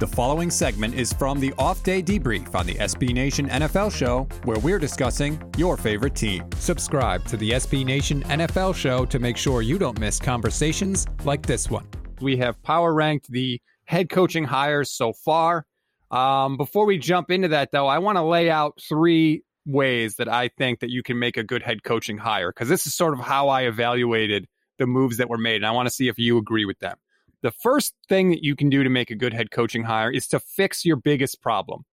The following segment is from the off day debrief on the SB Nation NFL show, where we're discussing your favorite team. Subscribe to the SB Nation NFL show to make sure you don't miss conversations like this one. We have power ranked the head coaching hires so far. Um, before we jump into that, though, I want to lay out three ways that I think that you can make a good head coaching hire because this is sort of how I evaluated the moves that were made. And I want to see if you agree with them. The first thing that you can do to make a good head coaching hire is to fix your biggest problem.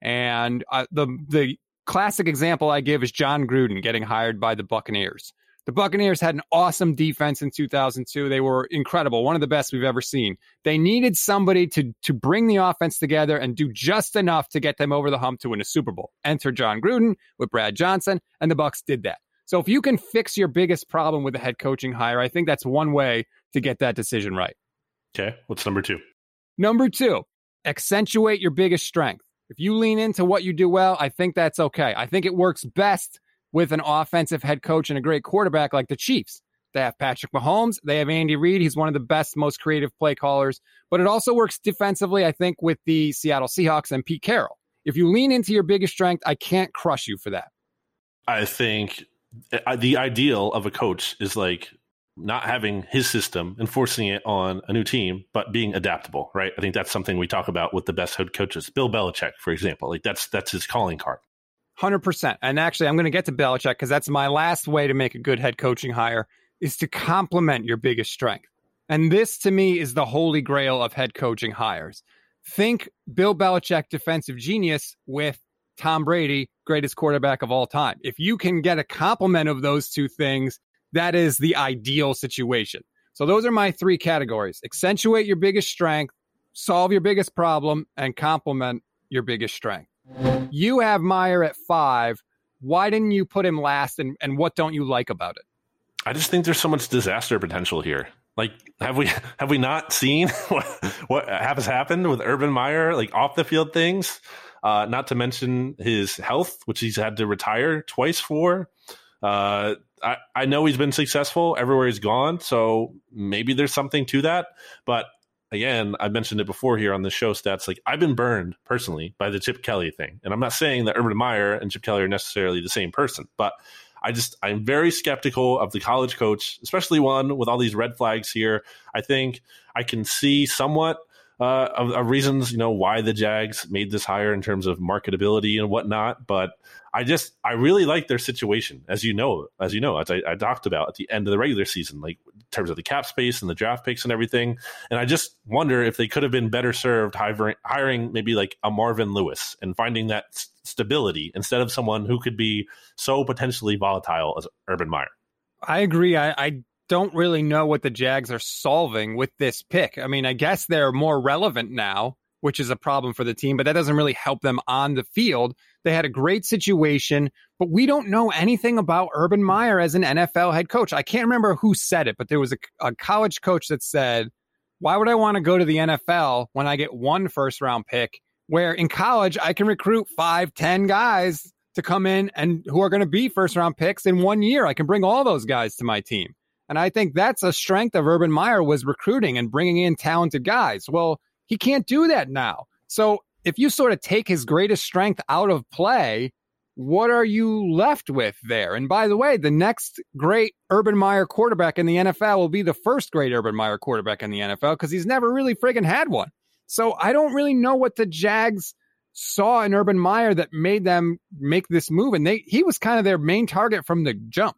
And uh, the the classic example I give is Jon Gruden getting hired by the Buccaneers. The Buccaneers had an awesome defense in 2002. They were incredible, one of the best we've ever seen. They needed somebody to to bring the offense together and do just enough to get them over the hump to win a Super Bowl. Enter Jon Gruden with Brad Johnson, and the Bucks did that. So if you can fix your biggest problem with a head coaching hire, I think that's one way to get that decision right. Okay. What's number two? Number two, accentuate your biggest strength. If you lean into what you do well, I think that's okay. I think it works best with an offensive head coach and a great quarterback like the Chiefs. They have Patrick Mahomes. They have Andy Reid. He's one of the best, most creative play callers. But it also works defensively, I think, with the Seattle Seahawks and Pete Carroll. If you lean into your biggest strength, I can't crush you for that. I think uh, the ideal of a coach is like not having his system and forcing it on a new team, but being adaptable, right? I think that's something we talk about with the best head coaches. Bill Belichick, for example, like that's that's his calling card. Hundred percent. And actually, I'm going to get to Belichick because that's my last way to make a good head coaching hire is to complement your biggest strength. And this, to me, is the holy grail of head coaching hires. Think Bill Belichick, defensive genius, with Tom Brady, greatest quarterback of all time. If you can get a complement of those two things, that is the ideal situation. So those are my three categories. Accentuate your biggest strength, solve your biggest problem, and complement your biggest strength. You have Meyer at five. Why didn't you put him last and, and what don't you like about it? I just think there's so much disaster potential here. Like, have we have we not seen what, what has happened with Urban Meyer, like off the field things? Uh, not to mention his health, which he's had to retire twice for. Uh, I, I know he's been successful everywhere he's gone, so maybe there's something to that. But again, I mentioned it before here on the show stats. Like I've been burned personally by the Chip Kelly thing, and I'm not saying that Urban Meyer and Chip Kelly are necessarily the same person, but I just I'm very skeptical of the college coach, especially one with all these red flags here. I think I can see somewhat uh, of, of, reasons, you know, why the Jags made this hire in terms of marketability and whatnot. But I just, I really like their situation, as you know, as you know, as I, I, talked about at the end of the regular season, like in terms of the cap space and the draft picks and everything. And I just wonder if they could have been better served hiring, hiring maybe like a Marvin Lewis and finding that s- stability instead of someone who could be so potentially volatile as Urban Meyer. I agree. I, I don't really know what the Jags are solving with this pick. I mean, I guess they're more relevant now, which is a problem for the team, but that doesn't really help them on the field. They had a great situation, but we don't know anything about Urban Meyer as an NFL head coach. I can't remember who said it, but there was a, a college coach that said, Why would I want to go to the NFL when I get one first round pick? Where in college, I can recruit five, ten guys to come in and who are going to be first round picks in one year. I can bring all those guys to my team. And I think that's a strength of Urban Meyer was recruiting and bringing in talented guys. Well, he can't do that now. So if you sort of take his greatest strength out of play, what are you left with there? And by the way, the next great Urban Meyer quarterback in the NFL will be the first great Urban Meyer quarterback in the NFL because he's never really friggin' had one. So I don't really know what the Jags saw in Urban Meyer that made them make this move. And they he was kind of their main target from the jump.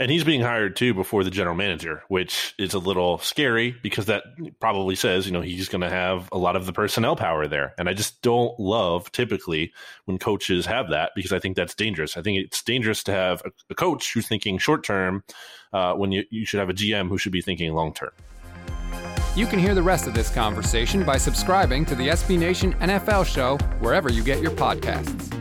And he's being hired too before the general manager, which is a little scary because that probably says, you know, he's going to have a lot of the personnel power there. And I just don't love typically when coaches have that because I think that's dangerous. I think it's dangerous to have a, a coach who's thinking short term uh, when you, you should have a GM who should be thinking long term. You can hear the rest of this conversation by subscribing to the SB Nation NFL show wherever you get your podcasts.